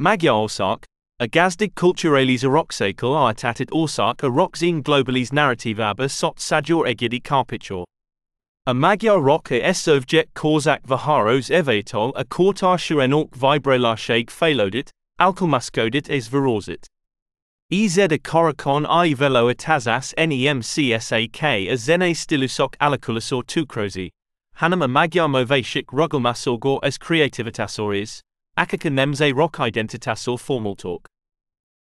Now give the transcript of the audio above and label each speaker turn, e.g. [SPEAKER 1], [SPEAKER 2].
[SPEAKER 1] Magyar ország, a gazdag kulturális átatott ország a rockzine globalis narratívába szot Magyar egyedi carpicture. A magyar rock a szövget korzak vaharos evétol a kortársurenak vibrálásig fejlődött, alkalmazkodott és változott. Ez a Korakon i velo a tazas nemcsak a zene stilusok alakulasor tukrozi, hanem a magyar művések rugalmassorgor as creativitasor is, akaka nemze rock Identitas or Formal formaltok.